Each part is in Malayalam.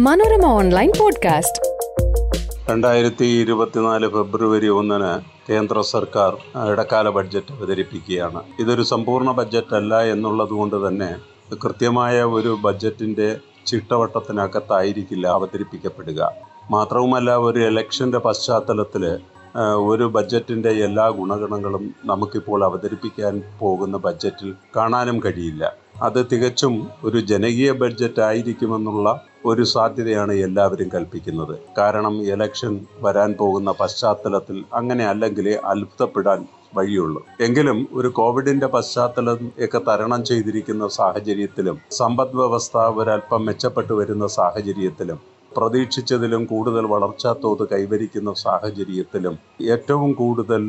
Manorama online podcast. രണ്ടായിരത്തി ഇരുപത്തിനാല് ഫെബ്രുവരി ഒന്നിന് കേന്ദ്ര സർക്കാർ ഇടക്കാല ബഡ്ജറ്റ് അവതരിപ്പിക്കുകയാണ്. ഇതൊരു സമ്പൂർണ ബഡ്ജറ്റ് അല്ല എന്നുള്ളത് കൊണ്ട് തന്നെ കൃത്യമായ ഒരു ബഡ്ജറ്റിന്റെ ചിട്ടവട്ടത്തിനകത്തായിരിക്കില്ല അവതരിപ്പിക്കപ്പെടുക. മാത്രവുമല്ല ഒരു ഇലക്ഷന്റെ പശ്ചാത്തലത്തിൽ ഒരു ബഡ്ജറ്റിന്റെ എല്ലാ ഗുണഗണങ്ങളും നമുക്കിപ്പോൾ അവതരിപ്പിക്കാൻ പോകുന്ന ബഡ്ജറ്റിൽ കാണാനും കഴിയില്ല. അത് തികച്ചും ഒരു ജനകീയ ബഡ്ജറ്റ് ആയിരിക്കുമെന്നുള്ള ഒരു സാധ്യതയാണ് എല്ലാവരും കൽപ്പിക്കുന്നത്. കാരണം ഇലക്ഷൻ വരാൻ പോകുന്ന പശ്ചാത്തലത്തിൽ അങ്ങനെ അല്ലെങ്കിൽ അത്ഭുതപ്പെടാൻ വഴിയുള്ളൂ. എങ്കിലും ഒരു കോവിഡിന്റെ പശ്ചാത്തലം ഒക്കെ തരണം ചെയ്തിരിക്കുന്ന സാഹചര്യത്തിലും സമ്പദ് വ്യവസ്ഥ ഒരല്പം മെച്ചപ്പെട്ടു വരുന്ന സാഹചര്യത്തിലും പ്രതീക്ഷിച്ചതിലും കൂടുതൽ വളർച്ചാ തോത് കൈവരിക്കുന്ന സാഹചര്യത്തിലും ഏറ്റവും കൂടുതൽ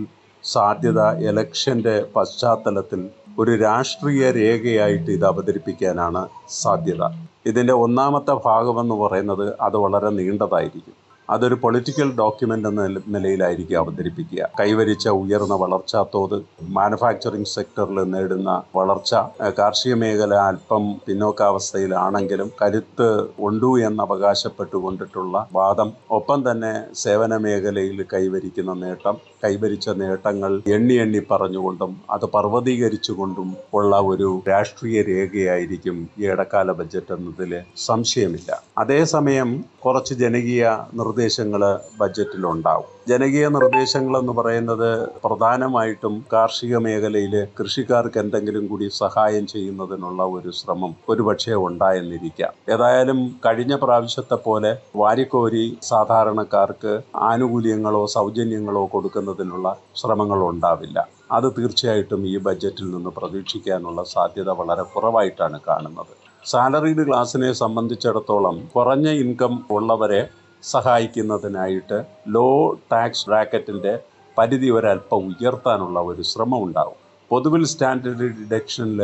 സാധ്യത ഇലക്ഷന്റെ പശ്ചാത്തലത്തിൽ ഒരു രാഷ്ട്രീയ രേഖയായിട്ട് ഇത് അവതരിപ്പിക്കാനാണ് സാധ്യത. ഇതിന്റെ ഒന്നാമത്തെ ഭാഗമെന്ന് പറയുന്നത് അത് വളരെ നീണ്ടതായിരിക്കും. അതൊരു പൊളിറ്റിക്കൽ ഡോക്യുമെന്റ് എന്ന നിലയിലായിരിക്കും അവതരിപ്പിക്കുക. കൈവരിച്ച ഉയർന്ന വളർച്ചാ തോത് മാനുഫാക്ചറിംഗ് സെക്ടറിൽ നേടുന്ന വളർച്ച കാർഷിക മേഖല അല്പം പിന്നോക്കാവസ്ഥയിലാണെങ്കിലും കരുത്ത് ഉണ്ടു എന്ന് അവകാശപ്പെട്ടുകൊണ്ടിട്ടുള്ള വാദം ഒപ്പം തന്നെ സേവന മേഖലയിൽ കൈവരിക്കുന്ന നേട്ടം കൈവരിച്ച നേട്ടങ്ങൾ എണ്ണി എണ്ണി പറഞ്ഞുകൊണ്ടും അത് പർവതീകരിച്ചുകൊണ്ടും ഉള്ള ഒരു രാഷ്ട്രീയ രേഖയായിരിക്കും ഈ ഇടക്കാല ബജറ്റ് എന്നതിൽ സംശയമില്ല. അതേസമയം കുറച്ച് ജനകീയ നിർദ്ദേശങ്ങൾ ബജറ്റിലുണ്ടാവും. ജനകീയ നിർദ്ദേശങ്ങൾ എന്ന് പറയുന്നത് പ്രധാനമായിട്ടും കാർഷിക മേഖലയിൽ കൃഷിക്കാർക്ക് എന്തെങ്കിലും കൂടി സഹായം ചെയ്യുന്നതിനുള്ള ഒരു ശ്രമം ഒരുപക്ഷെ ഉണ്ടായെന്നിരിക്കാം. ഏതായാലും കഴിഞ്ഞ പ്രാവശ്യത്തെ പോലെ വാരിക്കോരി സാധാരണക്കാർക്ക് ആനുകൂല്യങ്ങളോ സൗജന്യങ്ങളോ കൊടുക്കുന്നതിനുള്ള ശ്രമങ്ങൾ ഉണ്ടാവില്ല. അത് തീർച്ചയായിട്ടും ഈ ബജറ്റിൽ നിന്ന് പ്രതീക്ഷിക്കാനുള്ള സാധ്യത വളരെ കുറവായിട്ടാണ് കാണുന്നത്. സാലറീഡ് ക്ലാസ്സിനെ സംബന്ധിച്ചിടത്തോളം കുറഞ്ഞ ഇൻകം ഉള്ളവരെ സഹായിക്കുന്നതിനായിട്ട് ലോ ടാക്സ് ബ്രാക്കറ്റിന്റെ പരിധി ഒരല്പം ഉയർത്താനുള്ള ഒരു ശ്രമം ഉണ്ടാകും പൊതുവിൽ സ്റ്റാൻഡേർഡ് ഡിഡക്ഷനിൽ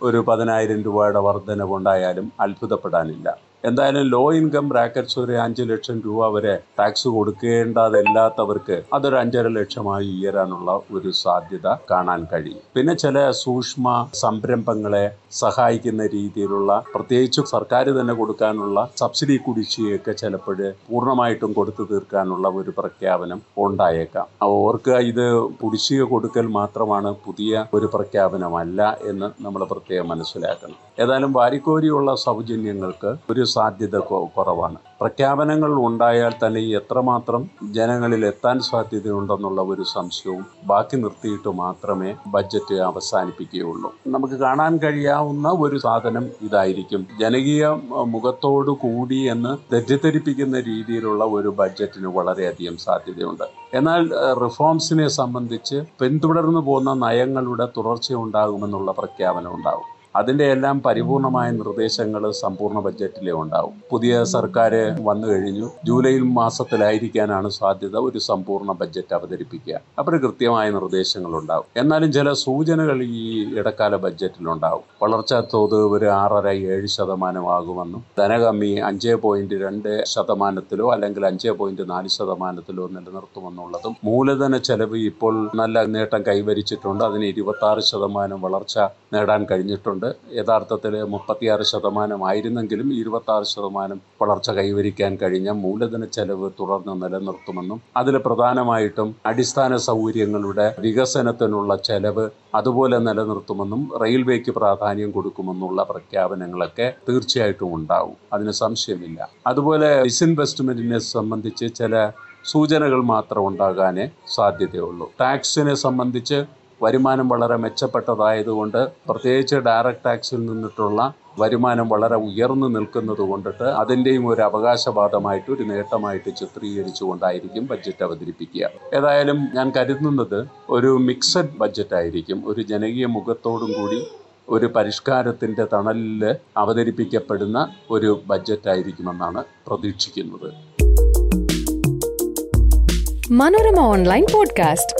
ഒരു പതിനായിരം രൂപയുടെ വർധനവുണ്ടായാലും അത്ഭുതപ്പെടാനില്ല. എന്തായാലും ലോ ഇൻകം ബ്രാക്കറ്റ്സ് ഒരു അഞ്ച് ലക്ഷം രൂപ വരെ ടാക്സ് കൊടുക്കേണ്ടതല്ലാത്തവർക്ക് അതൊരു അഞ്ചര ലക്ഷമായി ഉയരാനുള്ള ഒരു സാധ്യത കാണാൻ കഴിയും. പിന്നെ ചില സൂക്ഷ്മ സംരംഭങ്ങളെ സഹായിക്കുന്ന രീതിയിലുള്ള പ്രത്യേകിച്ച് സർക്കാർ തന്നെ കൊടുക്കാനുള്ള സബ്സിഡി കുടിശ്ശികയൊക്കെ ചിലപ്പോൾ പൂർണമായിട്ടും കൊടുത്തു തീർക്കാനുള്ള ഒരു പ്രഖ്യാപനം ഉണ്ടായേക്കാം. ഓർക്കുക ഇത് കുടിശ്ശിക കൊടുക്കൽ മാത്രമാണ് പുതിയ ഒരു പ്രഖ്യാപനമല്ല എന്ന് നമ്മൾ പ്രത്യേകം മനസ്സിലാക്കണം. ഏതായാലും വാരിക്കോരിയുള്ള സൗജന്യങ്ങൾക്ക് ഒരു സാധ്യത കുറവാണ്. പ്രഖ്യാപനങ്ങൾ ഉണ്ടായാൽ തന്നെ എത്രമാത്രം ജനങ്ങളിൽ എത്താൻ സാധ്യതയുണ്ടെന്നുള്ള ഒരു സംശയവും ബാക്കി നിർത്തിയിട്ട് മാത്രമേ ബഡ്ജറ്റ് അവസാനിപ്പിക്കുകയുള്ളൂ. നമുക്ക് കാണാൻ കഴിയാവുന്ന ഒരു സാധനം ഇതായിരിക്കും. ജനകീയ മുഖത്തോടു കൂടി എന്ന് തെറ്റിദ്ധരിപ്പിക്കുന്ന രീതിയിലുള്ള ഒരു ബഡ്ജറ്റിന് വളരെയധികം സാധ്യതയുണ്ട്. എന്നാൽ റിഫോംസിനെ സംബന്ധിച്ച് പിന്തുടർന്നു പോകുന്ന നയങ്ങളുടെ തുടർച്ച ഉണ്ടാകുമെന്നുള്ള പ്രഖ്യാപനം ഉണ്ടാകും. അതിന്റെ എല്ലാം പരിപൂർണമായ നിർദ്ദേശങ്ങൾ സമ്പൂർണ ബഡ്ജറ്റിലേ ഉണ്ടാവും. പുതിയ സർക്കാർ വന്നു കഴിഞ്ഞു. ജൂലൈ മാസത്തിലായിരിക്കാനാണ് സാധ്യത ഒരു സമ്പൂർണ ബഡ്ജറ്റ് അവതരിപ്പിക്കുക. അപ്പോൾ കൃത്യമായ നിർദ്ദേശങ്ങൾ ഉണ്ടാവും എന്നാലും ചില സൂചനകൾ ഈ ഇടക്കാല ബഡ്ജറ്റിലുണ്ടാവും. വളർച്ചാ തോത് ഒരു ആറര ഏഴ് ശതമാനമാകുമെന്നും ധനകമ്മി അഞ്ച് പോയിന്റ് രണ്ട് ശതമാനത്തിലോ അല്ലെങ്കിൽ അഞ്ച് പോയിന്റ് നാല് ശതമാനത്തിലോ നിലനിർത്തുമെന്നുള്ളതും മൂലധന ചെലവ് ഇപ്പോൾ നല്ല നേട്ടം കൈവരിച്ചിട്ടുണ്ട്. അതിന് ഇരുപത്തി ആറ് ശതമാനം വളർച്ച നേടാൻ കഴിഞ്ഞിട്ടുണ്ട്. ഉണ്ട് യഥാർത്ഥത്തിൽ മുപ്പത്തിയാറ് ശതമാനമായിരുന്നെങ്കിലും ഇരുപത്തി ശതമാനം വളർച്ച കൈവരിക്കാൻ കഴിഞ്ഞ മൂലധന ചെലവ് തുടർന്ന് നിലനിർത്തുമെന്നും അതിൽ പ്രധാനമായിട്ടും അടിസ്ഥാന സൗകര്യങ്ങളുടെ വികസനത്തിനുള്ള ചെലവ് അതുപോലെ നിലനിർത്തുമെന്നും റെയിൽവേക്ക് പ്രാധാന്യം കൊടുക്കുമെന്നുള്ള പ്രഖ്യാപനങ്ങളൊക്കെ തീർച്ചയായിട്ടും ഉണ്ടാവും. അതിന് സംശയമില്ല. അതുപോലെ ഡിസ്ഇൻവെസ്റ്റ്മെന്റിനെ സംബന്ധിച്ച് ചില സൂചനകൾ മാത്രം ഉണ്ടാകാനേ സാധ്യതയുള്ളൂ. ടാക്സിനെ സംബന്ധിച്ച് വരുമാനം വളരെ മെച്ചപ്പെട്ടതായതുകൊണ്ട് പ്രത്യേകിച്ച് ഡയറക്റ്റ് ടാക്സിൽ നിന്നിട്ടുള്ള വരുമാനം വളരെ ഉയർന്നു നിൽക്കുന്നത് കൊണ്ടിട്ട് അതിന്റെയും ഒരു അവകാശവാദമായിട്ട് ഒരു നേട്ടമായിട്ട് ചിത്രീകരിച്ചുകൊണ്ടായിരിക്കും ബഡ്ജറ്റ് അവതരിപ്പിക്കുക. ഏതായാലും ഞാൻ കരുതുന്നത് ഒരു മിക്സഡ് ബഡ്ജറ്റ് ആയിരിക്കും. ഒരു ജനകീയ മുഖത്തോടും കൂടി ഒരു പരിഷ്കാരത്തിന്റെ തണലിൽ അവതരിപ്പിക്കപ്പെടുന്ന ഒരു ബഡ്ജറ്റ് ആയിരിക്കുമെന്നാണ് പ്രതീക്ഷിക്കുന്നത്. Manorama online podcast